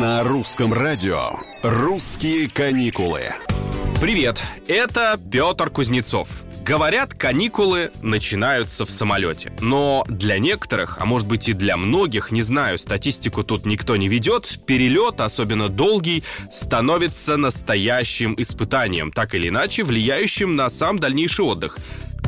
На русском радио «Русские каникулы». Привет, это Петр Кузнецов. Говорят, каникулы начинаются в самолете. Но для некоторых, а может быть и для многих, не знаю, статистику тут никто не ведет, перелет, особенно долгий, становится настоящим испытанием, так или иначе влияющим на сам дальнейший отдых.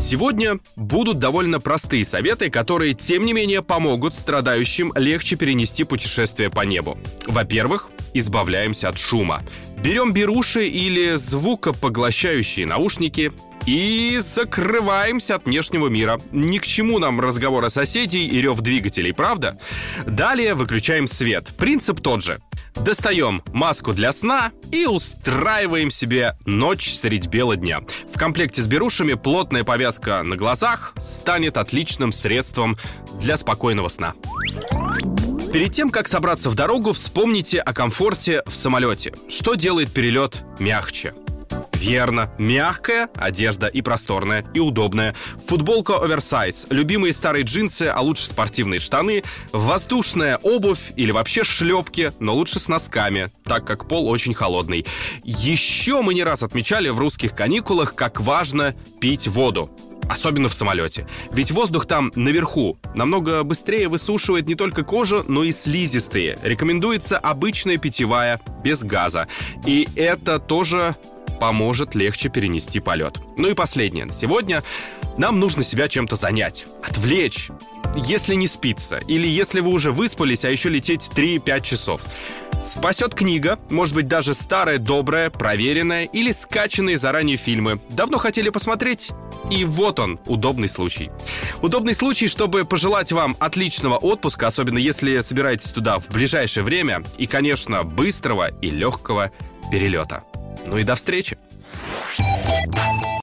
Сегодня будут довольно простые советы, которые, тем не менее, помогут страдающим легче перенести путешествие по небу. Во-первых, избавляемся от шума. Берем беруши или звукопоглощающие наушники и закрываемся от внешнего мира. Ни к чему нам разговоры соседей и рев двигателей, правда? Далее выключаем свет. Принцип тот же. Достаем маску для сна и устраиваем себе ночь средь бела дня. В комплекте с берушами плотная повязка на глазах станет отличным средством для спокойного сна. Перед тем, как собраться в дорогу, вспомните о комфорте в самолете. Что делает перелет мягче? Верно, мягкая одежда и просторная, и удобная. Футболка оверсайз, любимые старые джинсы, а лучше спортивные штаны, воздушная обувь или вообще шлепки, но лучше с носками, так как пол очень холодный. Еще мы не раз отмечали в русских каникулах, как важно пить воду. Особенно в самолете. Ведь воздух там наверху намного быстрее высушивает не только кожу, но и слизистые. Рекомендуется обычная питьевая, без газа. И это тоже поможет легче перенести полет. Ну и последнее. Сегодня нам нужно себя чем-то занять, отвлечь, если не спится, или если вы уже выспались, а еще лететь 3-5 часов. Спасет книга, может быть даже старая, добрая, проверенная или скачанные заранее фильмы. Давно хотели посмотреть? И вот он, удобный случай. Удобный случай, чтобы пожелать вам отличного отпуска, особенно если собираетесь туда в ближайшее время, и, конечно, быстрого и легкого перелета. Ну и до встречи!